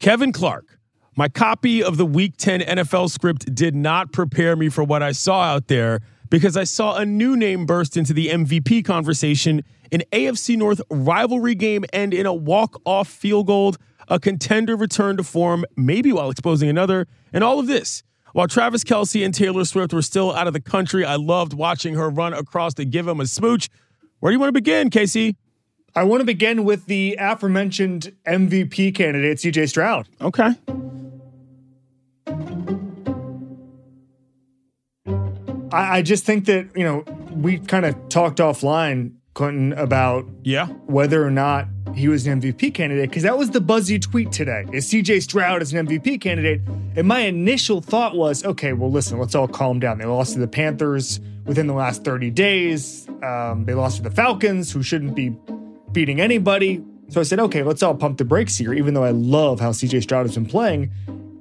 Kevin Clark, my copy of the Week 10 NFL script did not prepare me for what I saw out there because I saw a new name burst into the MVP conversation, an AFC North rivalry game, and in a walk off field goal, a contender return to form, maybe while exposing another, and all of this. While Travis Kelce and Taylor Swift were still out of the country, I loved watching her run across to give him a smooch. Where do you want to begin, Casey? I want to begin with the aforementioned MVP candidate, CJ Stroud. Okay. I, I just think that, you know, we kind of talked offline, Clinton, about Yeah. whether or not he was an MVP candidate, because that was the buzzy tweet today. Is CJ Stroud as an MVP candidate? And my initial thought was, okay, well, listen, let's all calm down. They lost to the Panthers within the last 30 days. Um, they lost to the Falcons, who shouldn't be beating anybody. So I said, okay, let's all pump the brakes here, even though I love how CJ Stroud has been playing.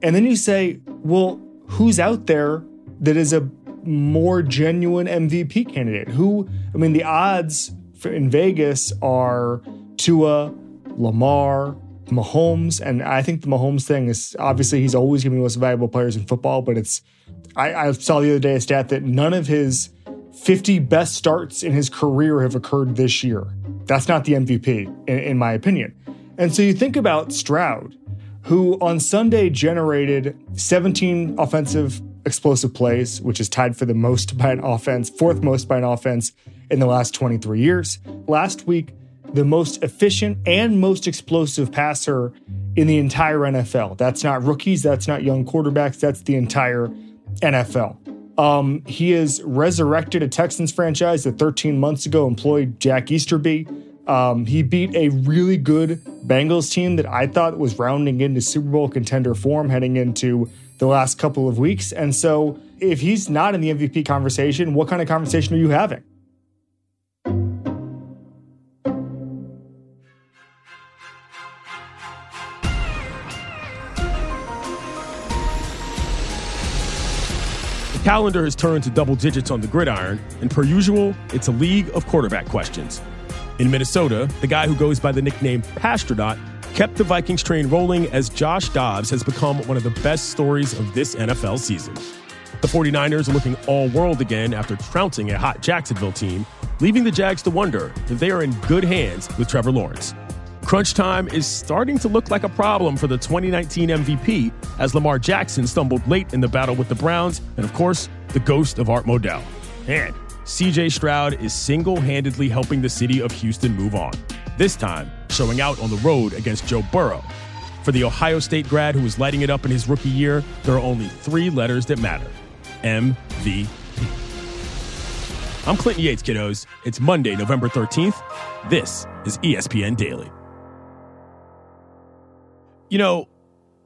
And then you say, well, who's out there that is a more genuine MVP candidate? Who, I mean, the odds in Vegas are Tua, Lamar, Mahomes. And I think the Mahomes thing is obviously he's always going to be the most valuable players in football, but it's, I, I saw the other day a stat that none of his 50 best starts in his career have occurred this year. That's not the MVP, in, in my opinion. And so you think about Stroud, who on Sunday generated 17 offensive explosive plays, which is tied for the most by an offense, fourth most by an offense in the last 23 years. Last week, the most efficient and most explosive passer in the entire NFL. That's not rookies, that's not young quarterbacks, that's the entire NFL. Um, he has resurrected a Texans franchise that 13 months ago employed Jack Easterby. Um, he beat a really good Bengals team that I thought was rounding into Super Bowl contender form heading into the last couple of weeks. And so, if he's not in the MVP conversation, what kind of conversation are you having? Calendar has turned to double digits on the gridiron, and per usual, it's a league of quarterback questions. In Minnesota, the guy who goes by the nickname Passtronaut kept the Vikings train rolling as Josh Dobbs has become one of the best stories of this NFL season. The 49ers are looking all world again after trouncing a hot Jacksonville team, leaving the Jags to wonder if they are in good hands with Trevor Lawrence. Crunch time is starting to look like a problem for the 2019 MVP as Lamar Jackson stumbled late in the battle with the Browns, and of course, the ghost of Art Modell. And CJ Stroud is single handedly helping the city of Houston move on, this time showing out on the road against Joe Burrow. For the Ohio State grad who was lighting it up in his rookie year, there are only three letters that matter MVP. I'm Clinton Yates, kiddos. It's Monday, November 13th. This is ESPN Daily. You know,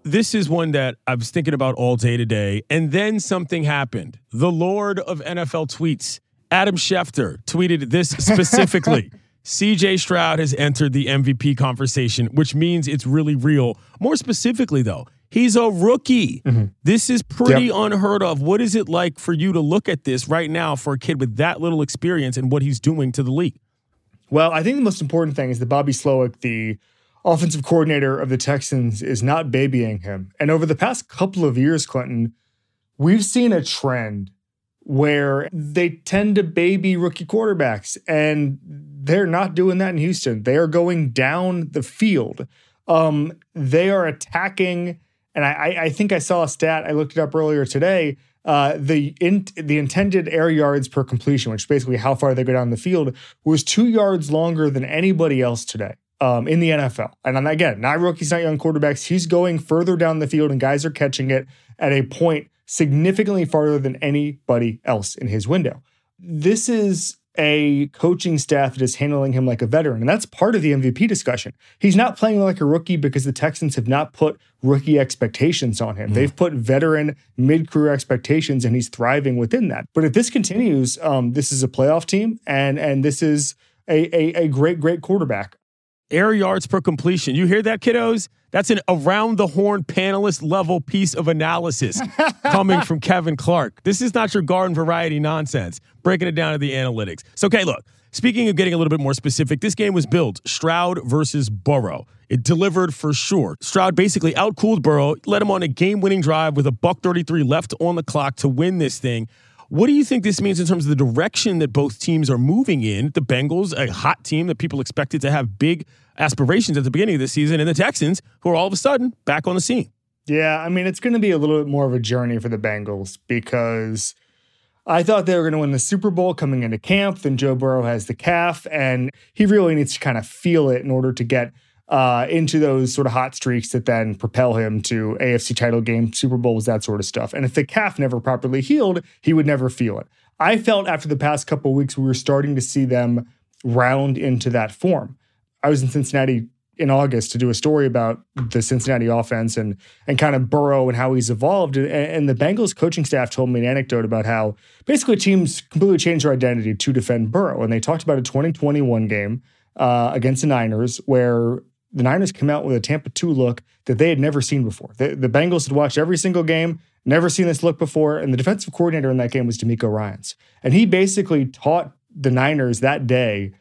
this is one that I was thinking about all day today, and then something happened. The Lord of NFL tweets, Adam Schefter, tweeted this specifically. CJ Stroud has entered the MVP conversation, which means it's really real. More specifically, though, he's a rookie. Mm-hmm. This is pretty Yep. unheard of. What is it like for you to look at this right now for a kid with that little experience and what he's doing to the league? Well, I think the most important thing is that Bobby Slowik, the offensive coordinator of the Texans, is not babying him. And over the past couple of years, Clinton, we've seen a trend where they tend to baby rookie quarterbacks, and they're not doing that in Houston. They are going down the field. Um, they are attacking, and I, I, think I saw a stat. I looked it up earlier today. Uh, the in, the intended air yards per completion, which is basically how far they go down the field, was two yards longer than anybody else today um, in the NFL. And again, not rookies, not young quarterbacks. He's going further down the field, and guys are catching it at a point significantly farther than anybody else in his window. This is a coaching staff that is handling him like a veteran. And that's part of the MVP discussion. He's not playing like a rookie because the Texans have not put rookie expectations on him. They've put veteran mid career expectations, and he's thriving within that. But if this continues, um, this is a playoff team, and and this is a, a, a great, great quarterback. Air yards per completion. You hear that, kiddos? That's an around the horn panelist level piece of analysis coming from Kevin Clark. This is not your garden variety nonsense, breaking it down to the analytics. So, okay, look, Speaking of getting a little bit more specific, this game was built Stroud versus Burrow. It delivered for sure. Stroud basically outcooled Burrow, led him on a game-winning drive with a buck 33 left on the clock to win this thing. What do you think this means in terms of the direction that both teams are moving in? The Bengals, a hot team that people expected to have big aspirations at the beginning of the season, and the Texans, who are all of a sudden back on the scene. Yeah, I mean, it's going to be a little bit more of a journey for the Bengals because I thought they were going to win the Super Bowl coming into camp. Then Joe Burrow has the calf, and he really needs to kind of feel it in order to get uh, into those sort of hot streaks that then propel him to AFC title game, Super Bowls, that sort of stuff. And if the calf never properly healed, he would never feel it. I felt after the past couple weeks, we were starting to see them round into that form. I was in Cincinnati in August to do a story about the Cincinnati offense and and kind of Burrow and how he's evolved. And, and, the Bengals coaching staff told me an anecdote about how basically teams completely changed their identity to defend Burrow. And they talked about a 2021 game uh, against the Niners where the Niners came out with a Tampa 2 look that they had never seen before. The, the Bengals had watched every single game, never seen this look before. And the defensive coordinator in that game was DeMeco Ryans. And he basically taught the Niners that day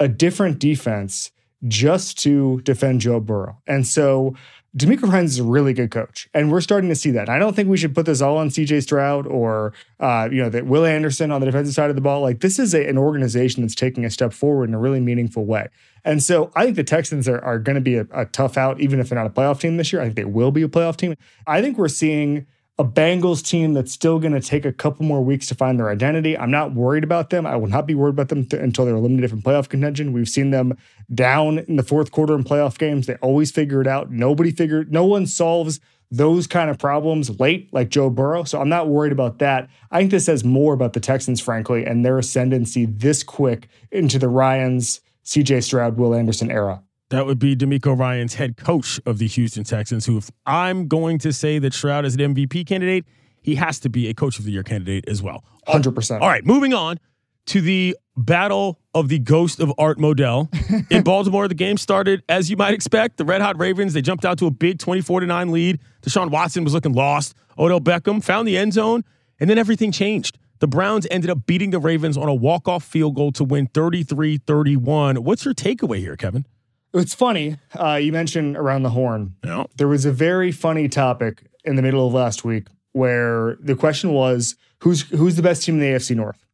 a different defense just to defend Joe Burrow. And so DeMeco Ryans is a really good coach, and we're starting to see that. I don't think we should put this all on CJ Stroud or uh, you know that Will Anderson on the defensive side of the ball. Like this is a, an organization that's taking a step forward in a really meaningful way. And so I think the Texans are, are going to be a, a tough out, even if they're not a playoff team this year. I think they will be a playoff team. I think we're seeing a Bengals team that's still going to take a couple more weeks to find their identity. I'm not worried about them. I will not be worried about them th- until they're eliminated from playoff contention. We've seen them down in the fourth quarter in playoff games. They always figure it out. Nobody figured, no one solves those kind of problems late, like Joe Burrow. So I'm not worried about that. I think this says more about the Texans, frankly, and their ascendancy this quick into the Ryans, CJ Stroud, Will Anderson era. That would be DeMeco Ryans head coach of the Houston Texans, who, if I'm going to say that Stroud is an MVP candidate, he has to be a coach of the year candidate as well. 100%. All right, moving on to the battle of the ghost of Art Modell. In Baltimore, the game started as you might expect. The Red Hot Ravens, they jumped out to a big 24 to 9 lead. Deshaun Watson was looking lost. Odell Beckham found the end zone, and then everything changed. The Browns ended up beating the Ravens on a walk-off field goal to win 33-31. What's your takeaway here, Kevin? It's funny. Uh, you mentioned around the horn. Yeah. There was a very funny topic in the middle of last week where the question was who's who's the best team in the AFC North,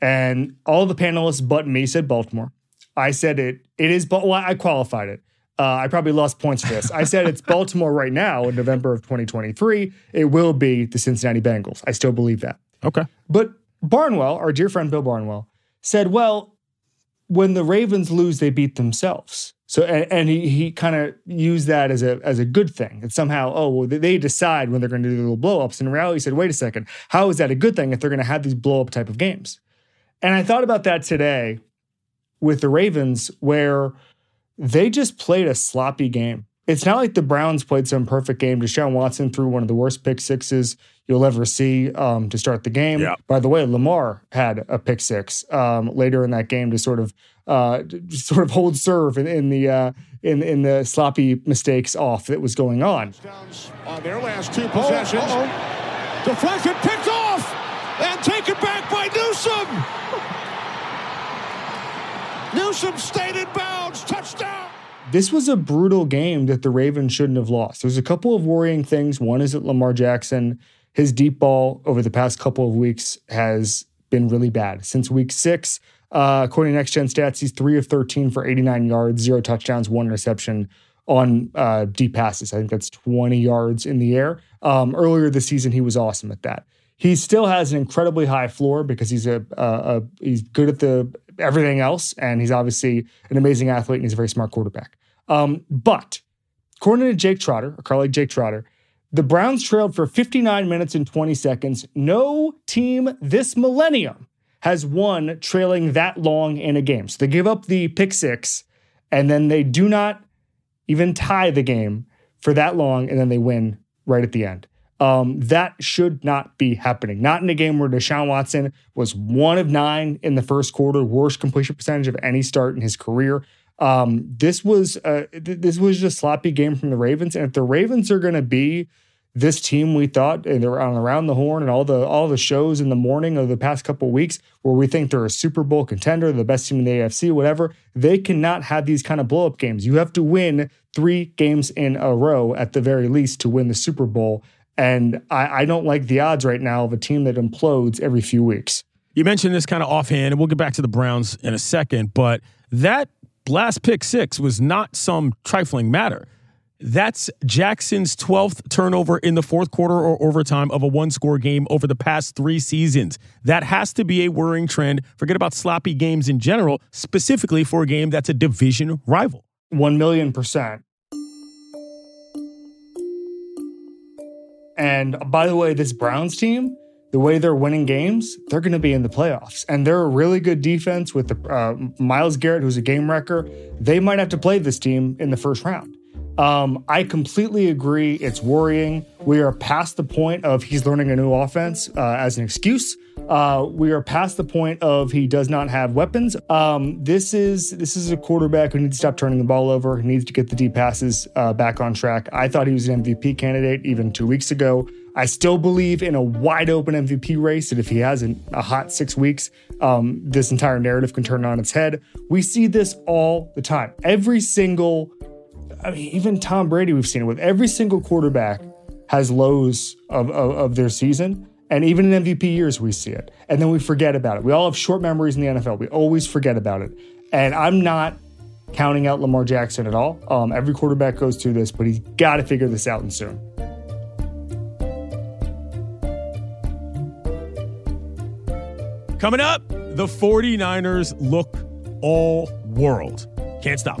and all the panelists but me said Baltimore. I said it. It is. Well, I qualified it. Uh, I probably lost points for this. I said it's Baltimore right now in November of 2023. It will be the Cincinnati Bengals. I still believe that. Okay. But Barnwell, our dear friend Bill Barnwell, said, well, when the Ravens lose, they beat themselves. So and, and he he kind of used that as a as a good thing. That somehow, oh well, they decide when they're going to do the little blowups. And in reality, he said, wait a second, how is that a good thing if they're going to have these blow up type of games? And I thought about that today with the Ravens, where they just played a sloppy game. It's not like the Browns played some perfect game. Deshaun Watson threw one of the worst pick sixes you'll ever see um, to start the game. Yeah. By the way, Lamar had a pick six um, later in that game to sort of uh, sort of hold serve in, in the uh, in in the sloppy mistakes off that was going on. On their last two possessions, oh, deflection picked off and taken back by Newsome. Newsome stayed in bounds, touchdown. This was a brutal game that the Ravens shouldn't have lost. There's a couple of worrying things. One is that Lamar Jackson, his deep ball over the past couple of weeks has been really bad. Since week six, uh, according to Next Gen Stats, he's three of 13 for 89 yards, zero touchdowns, one interception on uh, deep passes. I think that's 20 yards in the air. Um, earlier this season, he was awesome at that. He still has an incredibly high floor because he's a, a, a he's good at the everything else, and he's obviously an amazing athlete and he's a very smart quarterback. Um, but according to Jake Trotter, a colleague Jake Trotter, the Browns trailed for 59 minutes and 20 seconds. No team this millennium has won trailing that long in a game. So they give up the pick six, and then they do not even tie the game for that long, and then they win right at the end. Um, that should not be happening. Not in a game where Deshaun Watson was one of nine in the first quarter, worst completion percentage of any start in his career. Um, this was uh, th- this was just a sloppy game from the Ravens, and if the Ravens are going to be this team we thought and they're on around the horn and all the all the shows in the morning of the past couple weeks where we think they're a Super Bowl contender, the best team in the AFC, whatever, they cannot have these kind of blow up games. You have to win three games in a row at the very least to win the Super Bowl. And I, I don't like the odds right now of a team that implodes every few weeks. You mentioned this kind of offhand, and we'll get back to the Browns in a second, but that last pick six was not some trifling matter. That's Jackson's 12th turnover in the fourth quarter or overtime of a one score game over the past three seasons. That has to be a worrying trend. Forget about sloppy games in general, specifically for a game that's a division rival. 1 million percent. And by the way, this Browns team, the way they're winning games, they're going to be in the playoffs. And they're a really good defense with the uh, Myles Garrett, who's a game wrecker. They might have to play this team in the first round. Um, I completely agree. It's worrying. We are past the point of he's learning a new offense uh, as an excuse. Uh, we are past the point of he does not have weapons. Um, this is this is a quarterback who needs to stop turning the ball over. He needs to get the deep passes uh, back on track. I thought he was an MVP candidate even two weeks ago. I still believe in a wide open MVP race, that if he has an, a hot six weeks, um, this entire narrative can turn on its head. We see this all the time. Every single I mean, even Tom Brady, we've seen it with every single quarterback has lows of, of, of, their season. And even in MVP years, we see it. And then we forget about it. We all have short memories in the NFL. We always forget about it. And I'm not counting out Lamar Jackson at all. Um, every quarterback goes through this, but he's got to figure this out and soon. Coming up, the 49ers look all world. Can't stop.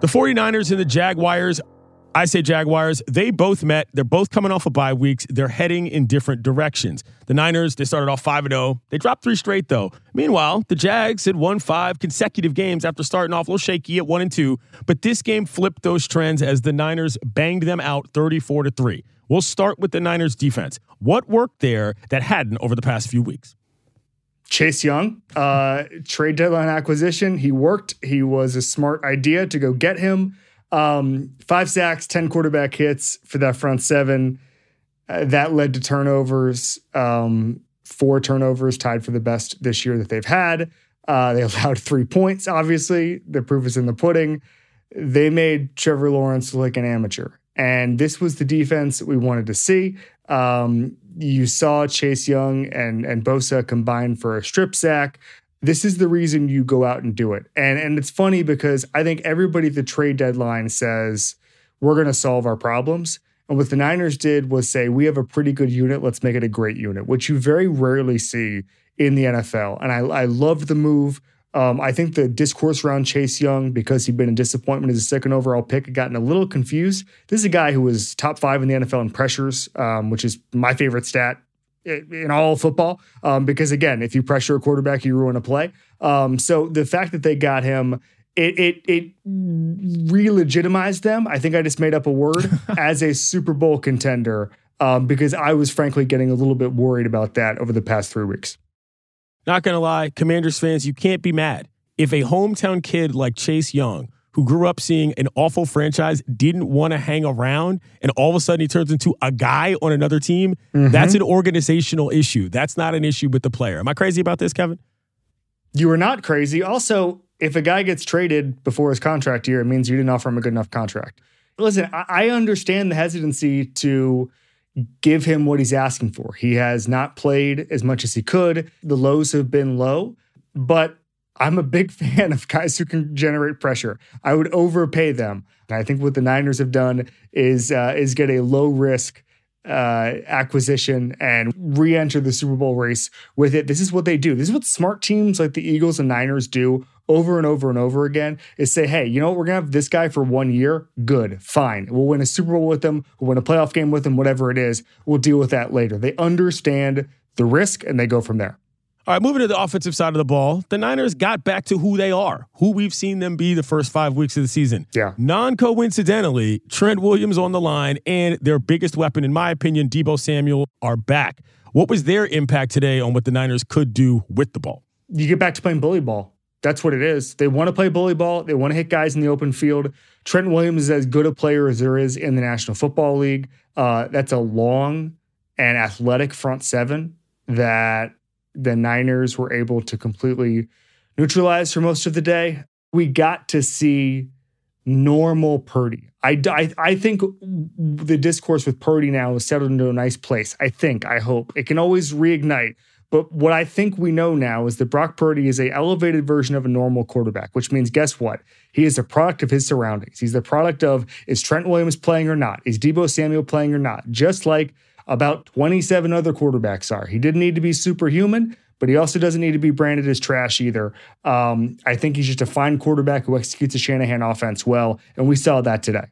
The 49ers and the Jaguars, I say Jaguars, they both met. They're both coming off of bye weeks. They're heading in different directions. The Niners, they started off 5 0. They dropped three straight, though. Meanwhile, the Jags had won five consecutive games after starting off a little shaky at 1 and 2. But this game flipped those trends as the Niners banged them out 34 to 3. We'll start with the Niners defense. What worked there that hadn't over the past few weeks? Chase Young, uh, trade deadline acquisition. He worked. He was a smart idea to go get him. Um, five sacks, 10 quarterback hits for that front seven. Uh, that led to turnovers. Um, four turnovers tied for the best this year that they've had. Uh, they allowed three points, obviously. The proof is in the pudding. They made Trevor Lawrence look like an amateur. And this was the defense we wanted to see. Um, you saw Chase Young and and Bosa combine for a strip sack. This is the reason you go out and do it. And and it's funny because I think everybody at the trade deadline says we're going to solve our problems. And what the Niners did was say, we have a pretty good unit. Let's make it a great unit, which you very rarely see in the NFL. And I, I loved the move. Um, I think the discourse around Chase Young, because he'd been a disappointment as a second overall pick, had gotten a little confused. This is a guy who was top five in the NFL in pressures, um, which is my favorite stat in all football. Um, because again, if you pressure a quarterback, you ruin a play. Um, so the fact that they got him, it it it re-legitimized them. I think I just made up a word as a Super Bowl contender um, because I was frankly getting a little bit worried about that over the past three weeks. Not going to lie, Commanders fans, you can't be mad. If a hometown kid like Chase Young, who grew up seeing an awful franchise, didn't want to hang around, and all of a sudden he turns into a guy on another team, mm-hmm. that's an organizational issue. That's not an issue with the player. Am I crazy about this, Kevin? You are not crazy. Also, if a guy gets traded before his contract year, it means you didn't offer him a good enough contract. Listen, I understand the hesitancy to give him what he's asking for. He has not played as much as he could. The lows have been low, but I'm a big fan of guys who can generate pressure. I would overpay them. And I think what the Niners have done is uh, is get a low risk uh, acquisition and re-enter the Super Bowl race with it. This is what they do. This is what smart teams like the Eagles and Niners do over and over and over again is say, hey, you know what? We're going to have this guy for one year. Good, fine. We'll win a Super Bowl with him. We'll win a playoff game with him, whatever it is. We'll deal with that later. They understand the risk and they go from there. All right, moving to the offensive side of the ball, the Niners got back to who they are, who we've seen them be the first five weeks of the season. Yeah. Non coincidentally, Trent Williams on the line and their biggest weapon, in my opinion, Deebo Samuel, are back. What was their impact today on what the Niners could do with the ball? You get back to playing bully ball. That's what it is. They want to play bully ball. They want to hit guys in the open field. Trent Williams is as good a player as there is in the National Football League. Uh, that's a long and athletic front seven that the Niners were able to completely neutralize for most of the day. We got to see normal Purdy. I, I, I think the discourse with Purdy now is settled into a nice place. I think, I hope. It can always reignite. But what I think we know now is that Brock Purdy is a elevated version of a normal quarterback, which means guess what? He is a product of his surroundings. He's the product of is Trent Williams playing or not? Is Deebo Samuel playing or not? Just like about 27 other quarterbacks are. He didn't need to be superhuman, but he also doesn't need to be branded as trash either. Um, I think he's just a fine quarterback who executes a Shanahan offense well, and we saw that today.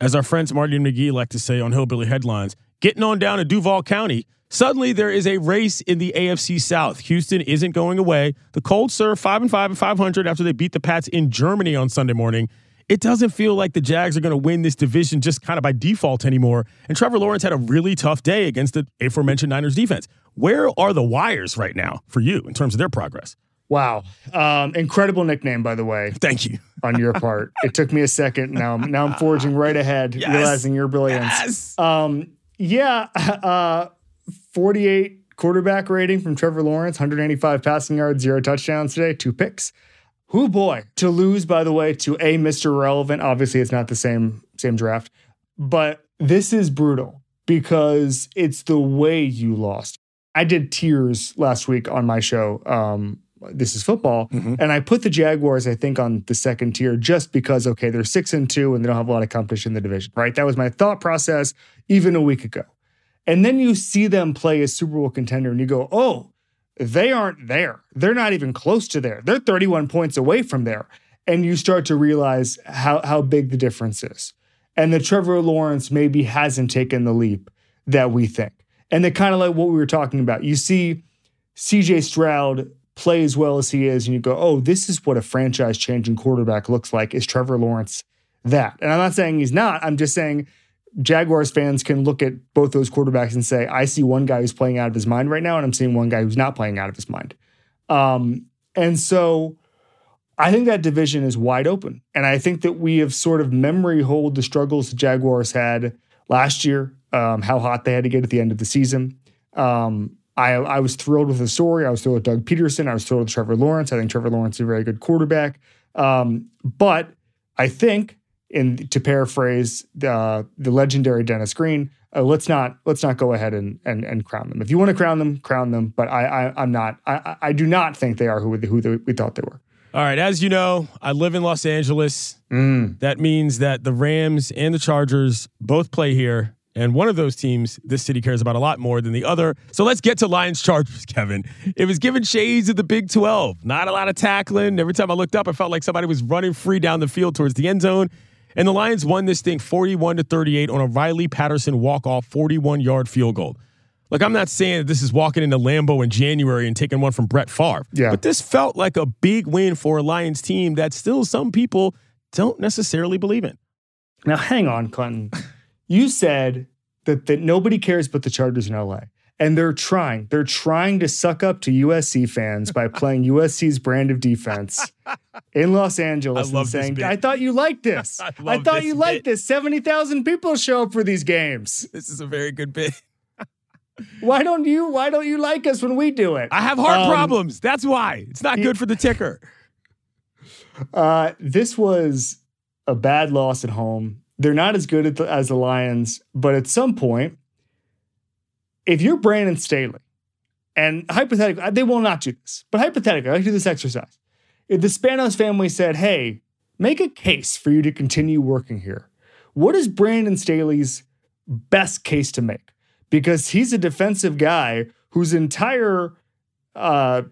As our friends Marty and McGee like to say on Hillbilly Headlines, getting on down to Duval County, suddenly there is a race in the AFC South. Houston isn't going away. The Colts are 5 and 5 and 500 after they beat the Pats in Germany on Sunday morning it doesn't feel like the Jags are going to win this division just kind of by default anymore. And Trevor Lawrence had a really tough day against the aforementioned Niners defense. Where are the wires right now for you in terms of their progress? Wow. Um, incredible nickname, by the way. Thank you. on your part. It took me a second. Now, now I'm forging right ahead, yes. realizing your brilliance. Yes. Um, yeah. Uh, 48 quarterback rating from Trevor Lawrence, 185 passing yards, zero touchdowns today, two picks. Who boy to lose, by the way, to a Mr. Relevant. Obviously, it's not the same same draft, but this is brutal because it's the way you lost. I did tiers last week on my show. Um, this is football, mm-hmm. and I put the Jaguars, I think, on the second tier just because okay, they're six and two and they don't have a lot of competition in the division. Right, that was my thought process even a week ago. And then you see them play a Super Bowl contender, and you go, oh they aren't there. They're not even close to there. They're 31 points away from there. And you start to realize how, how big the difference is. And the Trevor Lawrence maybe hasn't taken the leap that we think. And they kind of like what we were talking about. You see CJ Stroud play as well as he is, and you go, oh, this is what a franchise changing quarterback looks like. Is Trevor Lawrence that? And I'm not saying he's not. I'm just saying Jaguars fans can look at both those quarterbacks and say, I see one guy who's playing out of his mind right now, and I'm seeing one guy who's not playing out of his mind. Um, and so I think that division is wide open. And I think that we have sort of memory hold the struggles the Jaguars had last year, um, how hot they had to get at the end of the season. Um, I, I was thrilled with the story. I was thrilled with Doug Pederson. I was thrilled with Trevor Lawrence. I think Trevor Lawrence is a very good quarterback. Um, but I think in to paraphrase the the legendary Dennis Green, uh, let's not let's not go ahead and, and and crown them. If you want to crown them, crown them. But I, I am not. I I do not think they are who who they, we thought they were. All right, as you know, I live in Los Angeles. Mm. That means that the Rams and the Chargers both play here. And one of those teams, this city cares about a lot more than the other. So let's get to Lions Chargers, Kevin. It was given shades of the Big 12. Not a lot of tackling. Every time I looked up, I felt like somebody was running free down the field towards the end zone. And the Lions won this thing 41 to 38 on a Riley Patterson walk-off 41-yard field goal. Like I'm not saying that this is walking into Lambeau in January and taking one from Brett Favre. Yeah. But this felt like a big win for a Lions team that still some people don't necessarily believe in. Now hang on, Clinton. you said that, that nobody cares but the Chargers in LA and they're trying. They're trying to suck up to USC fans by playing USC's brand of defense in Los Angeles and saying, "I thought you liked this. I, I thought you bit. liked this. Seventy thousand people show up for these games. This is a very good bit." why don't you? Why don't you like us when we do it? I have heart um, problems. That's why it's not good for the ticker. Uh, this was a bad loss at home. They're not as good the, as the Lions, but at some point if you're Brandon Staley, and hypothetically, they will not do this, but hypothetically, I like do this exercise. If the Spanos family said, hey, make a case for you to continue working here, what is Brandon Staley's best case to make? because he's a defensive guy whose entire uh,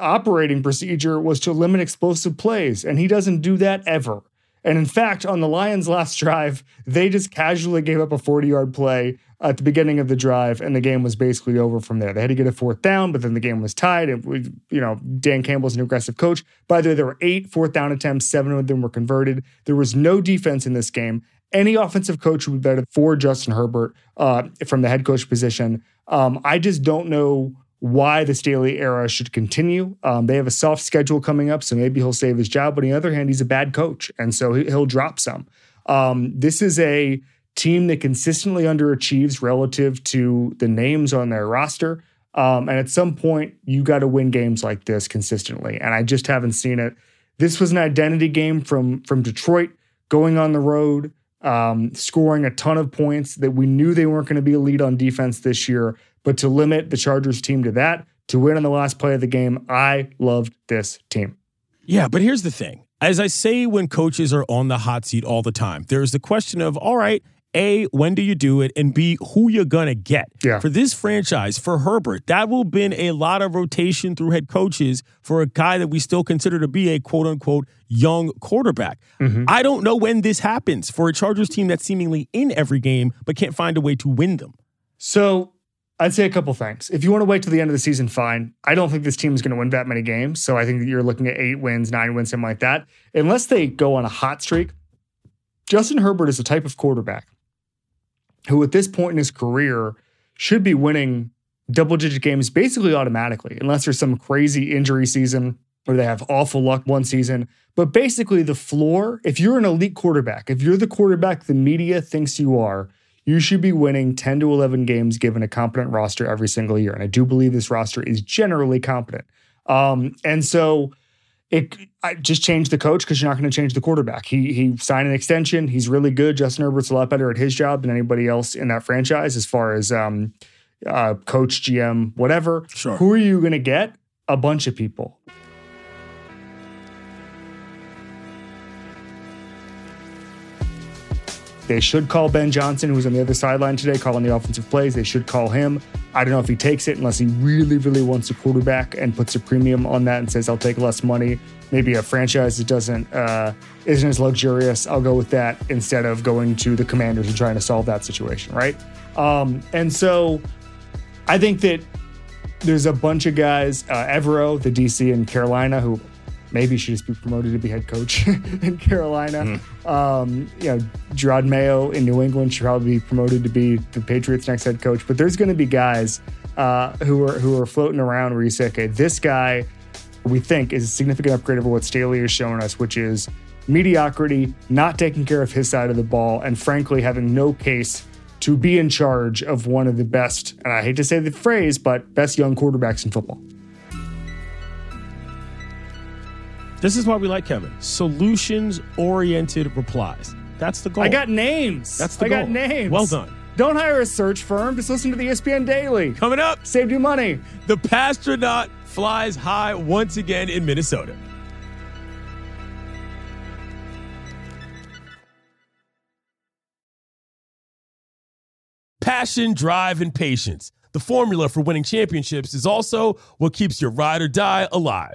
operating procedure was to limit explosive plays, and he doesn't do that ever. And in fact, on the Lions' last drive, they just casually gave up a 40 yard play at the beginning of the drive, and the game was basically over from there. They had to get a fourth down, but then the game was tied. And we, you know, Dan Campbell's an aggressive coach. By the way, there were eight fourth down attempts, seven of them were converted. There was no defense in this game. Any offensive coach would be better for Justin Herbert uh, from the head coach position. Um, I just don't know why the Staley era should continue. Um, they have a soft schedule coming up, so maybe he'll save his job. But on the other hand, he's a bad coach, and so he'll drop some. Um, this is a team that consistently underachieves relative to the names on their roster. Um, and at some point, you got to win games like this consistently. And I just haven't seen it. This was an identity game from from Detroit, going on the road, um, scoring a ton of points that we knew they weren't going to be a lead on defense this year. But to limit the Chargers team to that, to win on the last play of the game, I loved this team. Yeah, but here's the thing. As I say when coaches are on the hot seat all the time, there's the question of, all right, a, when do you do it? And B, who you're going to get. Yeah. For this franchise, for Herbert, that will been a lot of rotation through head coaches for a guy that we still consider to be a quote unquote young quarterback. Mm-hmm. I don't know when this happens for a Chargers team that's seemingly in every game but can't find a way to win them. So I'd say a couple things. If you want to wait till the end of the season, fine. I don't think this team is going to win that many games. So I think you're looking at eight wins, nine wins, something like that. Unless they go on a hot streak, Justin Herbert is the type of quarterback who at this point in his career should be winning double digit games basically automatically, unless there's some crazy injury season or they have awful luck one season. But basically, the floor, if you're an elite quarterback, if you're the quarterback the media thinks you are, you should be winning 10 to 11 games given a competent roster every single year. And I do believe this roster is generally competent. Um, and so it I just change the coach because you're not going to change the quarterback. He he signed an extension. He's really good. Justin Herbert's a lot better at his job than anybody else in that franchise as far as um, uh, coach, GM, whatever. Sure. Who are you going to get? A bunch of people. They should call Ben Johnson, who's on the other sideline today, calling the offensive plays. They should call him. I don't know if he takes it unless he really, really wants a quarterback and puts a premium on that and says, I'll take less money. Maybe a franchise that doesn't uh, isn't as luxurious. I'll go with that instead of going to the commanders and trying to solve that situation, right? Um, and so I think that there's a bunch of guys, uh, Evero, the DC in Carolina, who maybe should just be promoted to be head coach in Carolina. Mm. Um, you know, Jerod Mayo in New England should probably be promoted to be the Patriots' next head coach. But there's going to be guys uh, who are who are floating around where you say, okay, this guy we think is a significant upgrade over what Staley has shown us, which is mediocrity, not taking care of his side of the ball, and frankly having no case to be in charge of one of the best, and I hate to say the phrase, but best young quarterbacks in football. This is why we like Kevin. Solutions oriented replies. That's the goal. I got names. That's the I goal. got names. Well done. Don't hire a search firm. Just listen to the ESPN Daily. Coming up, Saved you money. the Passtronaut flies high once again in Minnesota. Passion, drive, and patience. The formula for winning championships is also what keeps your ride or die alive.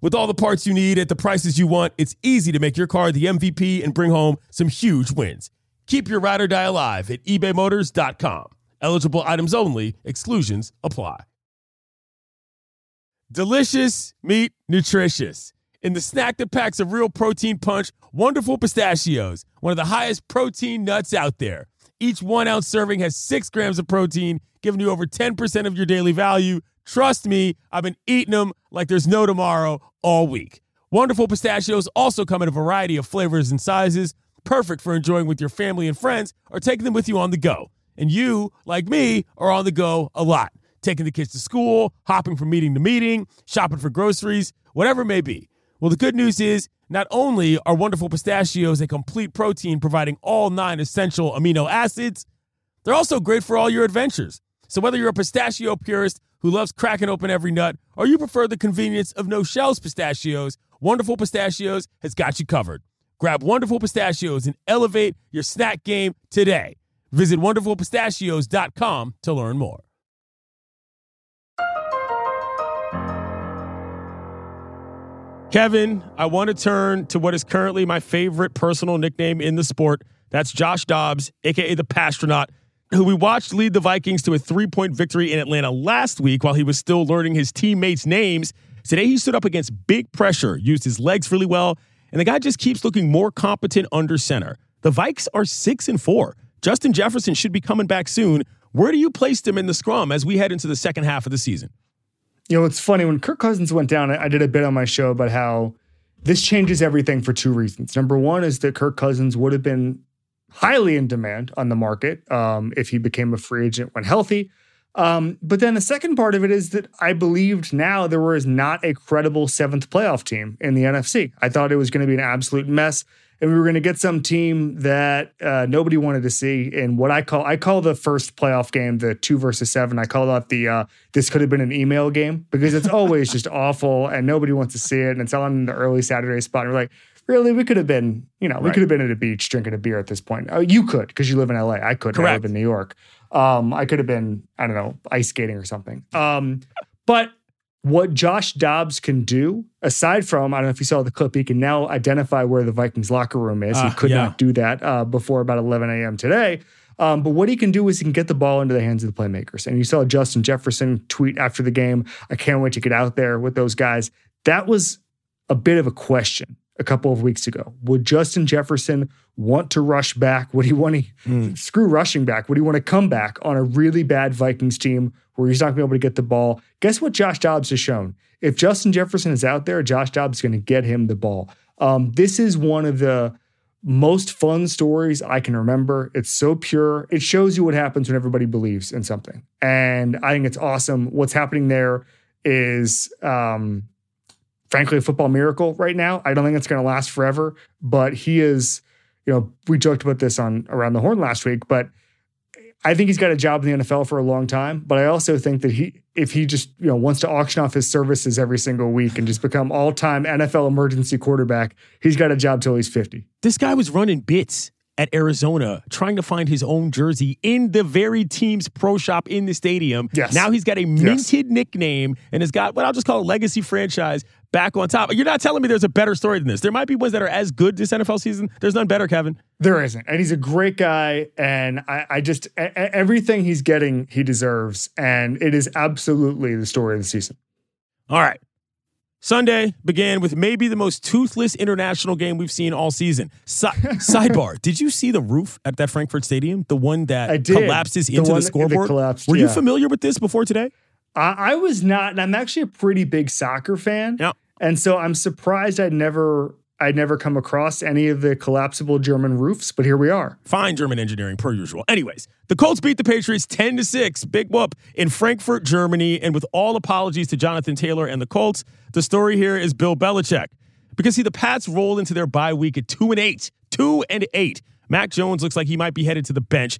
With all the parts you need at the prices you want, it's easy to make your car the MVP and bring home some huge wins. Keep your ride or die alive at ebaymotors.com. Eligible items only, exclusions apply. Delicious meat, nutritious. In the snack that packs a real protein punch, wonderful pistachios, one of the highest protein nuts out there. Each one ounce serving has six grams of protein, giving you over 10% of your daily value. Trust me, I've been eating them like there's no tomorrow all week. Wonderful pistachios also come in a variety of flavors and sizes, perfect for enjoying with your family and friends or taking them with you on the go. and you, like me, are on the go a lot, taking the kids to school, hopping from meeting to meeting, shopping for groceries, whatever it may be. Well, the good news is not only are wonderful pistachios a complete protein providing all nine essential amino acids, they're also great for all your adventures. So whether you're a pistachio purist who loves cracking open every nut, or you prefer the convenience of no shells pistachios, Wonderful Pistachios has got you covered. Grab Wonderful Pistachios and elevate your snack game today. Visit wonderfulpistachios.com to learn more. Kevin, I want to turn to what is currently my favorite personal nickname in the sport. That's Josh Dobbs, aka the Passtronaut, who we watched lead the Vikings to a three point victory in Atlanta last week while he was still learning his teammates' names. Today, he stood up against big pressure, used his legs really well, and the guy just keeps looking more competent under center. The Vikes are six and four. Justin Jefferson should be coming back soon. Where do you place them in the scrum as we head into the second half of the season? You know, it's funny when Kirk Cousins went down, I did a bit on my show about how this changes everything for two reasons. Number one is that Kirk Cousins would have been highly in demand on the market um, if he became a free agent when healthy. Um, but then the second part of it is that I believed now there was not a credible seventh playoff team in the NFC. I thought it was going to be an absolute mess and we were going to get some team that uh, nobody wanted to see And what I call I call the first playoff game the two versus seven. I call that the uh, this could have been an email game because it's always just awful and nobody wants to see it and it's on the early Saturday spot. And we're like, really, we could have been, you know, we right. could have been at a beach drinking a beer at this point. Oh, you could because you live in LA. I couldn't. I live in New York. Um, I could have been, I don't know, ice skating or something. Um, but what Josh Dobbs can do, aside from, I don't know if you saw the clip, he can now identify where the Vikings locker room is. Uh, he ah, could yeah. not do that uh, before about 11 a.m. today. Um, but what he can do is he can get the ball into the hands of the playmakers. And you saw Justin Jefferson tweet after the game, I can't wait to get out there with those guys. That was a bit of a question a couple of weeks ago. Would Justin Jefferson want to rush back? Would he want to mm. screw rushing back? Would he want to come back on a really bad Vikings team where he's not going to be able to get the ball? Guess what Josh Dobbs has shown? If Justin Jefferson is out there, Josh Dobbs is going to get him the ball. Um, this is one of the most fun stories I can remember. It's so pure. It shows you what happens when everybody believes in something. And I think it's awesome. What's happening there is um, frankly a football miracle right now. I don't think it's going to last forever, but he is, you know, we joked about this on around the horn last week, but I think he's got a job in the NFL for a long time, but I also think that he if he just, you know, wants to auction off his services every single week and just become all-time NFL emergency quarterback, he's got a job till he's 50. This guy was running bits at Arizona trying to find his own jersey in the very team's pro shop in the stadium. Yes. Now he's got a minted yes. nickname and has got what I'll just call a legacy franchise back on top. You're not telling me there's a better story than this. There might be ones that are as good this NFL season. There's none better, Kevin. There isn't. And he's a great guy. And I, I just, a- everything he's getting, he deserves. And it is absolutely the story of the season. All right. Sunday began with maybe the most toothless international game we've seen all season. Si- sidebar: Did you see the roof at that Frankfurt Stadium? The one that collapses the into the scoreboard. Collapsed, Were yeah. you familiar with this before today? I, I was not, and I'm actually a pretty big soccer fan. And so I'm surprised I'd never I'd never come across any of the collapsible German roofs, but here we are. Fine German engineering per usual. Anyways, the Colts beat the Patriots 10 to 6, big whoop in Frankfurt, Germany, and with all apologies to Jonathan Taylor and the Colts, the story here is Bill Belichick. Because see the Pats rolled into their bye week at 2 and 8. 2 and 8. Mac Jones looks like he might be headed to the bench.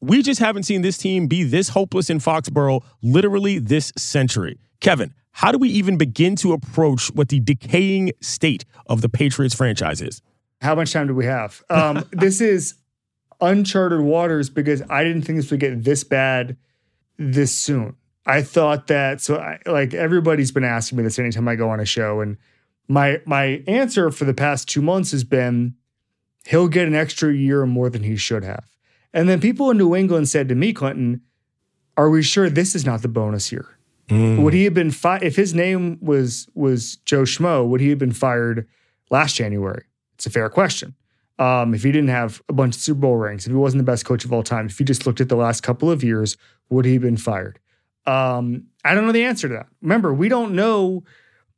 We just haven't seen this team be this hopeless in Foxborough literally this century. Kevin, how do we even begin to approach what the decaying state of the Patriots franchise is? How much time do we have? Um, this is uncharted waters because I didn't think this would get this bad this soon. I thought that so I, like everybody's been asking me this anytime I go on a show and my my answer for the past 2 months has been he'll get an extra year more than he should have. And then people in New England said to me Clinton, are we sure this is not the bonus year? Mm. Would he have been fi- if his name was was Joe Schmo? Would he have been fired last January? It's a fair question. Um, if he didn't have a bunch of Super Bowl rings, if he wasn't the best coach of all time, if he just looked at the last couple of years, would he have been fired? Um, I don't know the answer to that. Remember, we don't know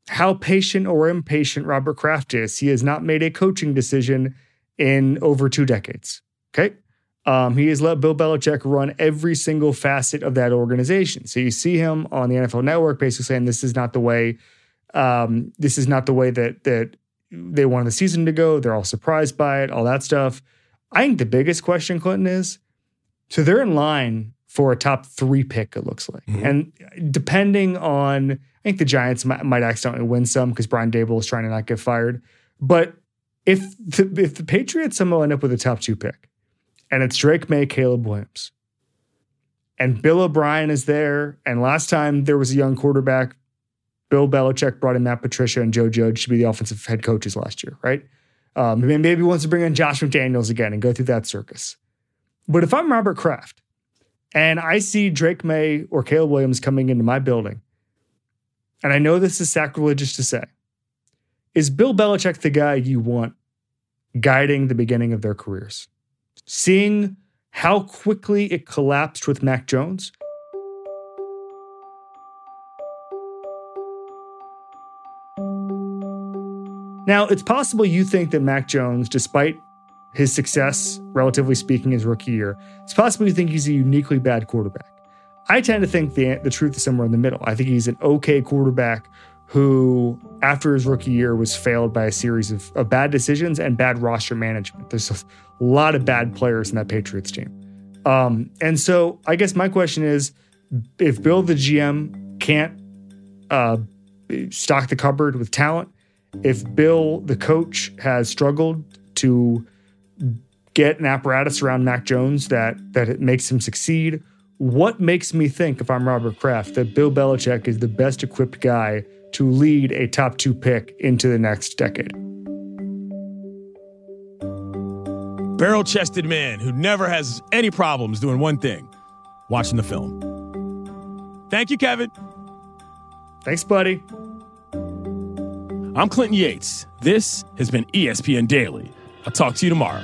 how patient or impatient Robert Kraft is. He has not made a coaching decision in over two decades. Okay. Um, he has let Bill Belichick run every single facet of that organization. So you see him on the NFL Network basically saying this is not the way, um, this is not the way that that they wanted the season to go. They're all surprised by it, all that stuff. I think the biggest question, Clinton, is so they're in line for a top three pick, it looks like. Mm-hmm. And depending on, I think the Giants might, might accidentally win some because Brian Daboll is trying to not get fired. But if the, if the Patriots somehow end up with a top two pick, and it's Drake Maye, Caleb Williams, and Bill O'Brien is there, and last time there was a young quarterback, Bill Belichick brought in Matt Patricia and Joe Judge to be the offensive head coaches last year, right? Um, maybe he wants to bring in Josh McDaniels again and go through that circus. But if I'm Robert Kraft and I see Drake Maye or Caleb Williams coming into my building, and I know this is sacrilegious to say, is Bill Belichick the guy you want guiding the beginning of their careers? Seeing how quickly it collapsed with Mac Jones. Now, it's possible you think that Mac Jones, despite his success, relatively speaking, his rookie year, it's possible you think he's a uniquely bad quarterback. I tend to think the, the truth is somewhere in the middle. I think he's an okay quarterback who, after his rookie year, was failed by a series of, of bad decisions and bad roster management. There's a lot of bad players in that Patriots team. Um, and so I guess my question is if Bill, the GM, can't uh, stock the cupboard with talent, if Bill, the coach, has struggled to get an apparatus around Mac Jones that that it makes him succeed, what makes me think, if I'm Robert Kraft, that Bill Belichick is the best equipped guy to lead a top two pick into the next decade. Barrel chested man who never has any problems doing one thing watching the film. Thank you, Kevin. Thanks, buddy. I'm Clinton Yates. This has been ESPN Daily. I'll talk to you tomorrow.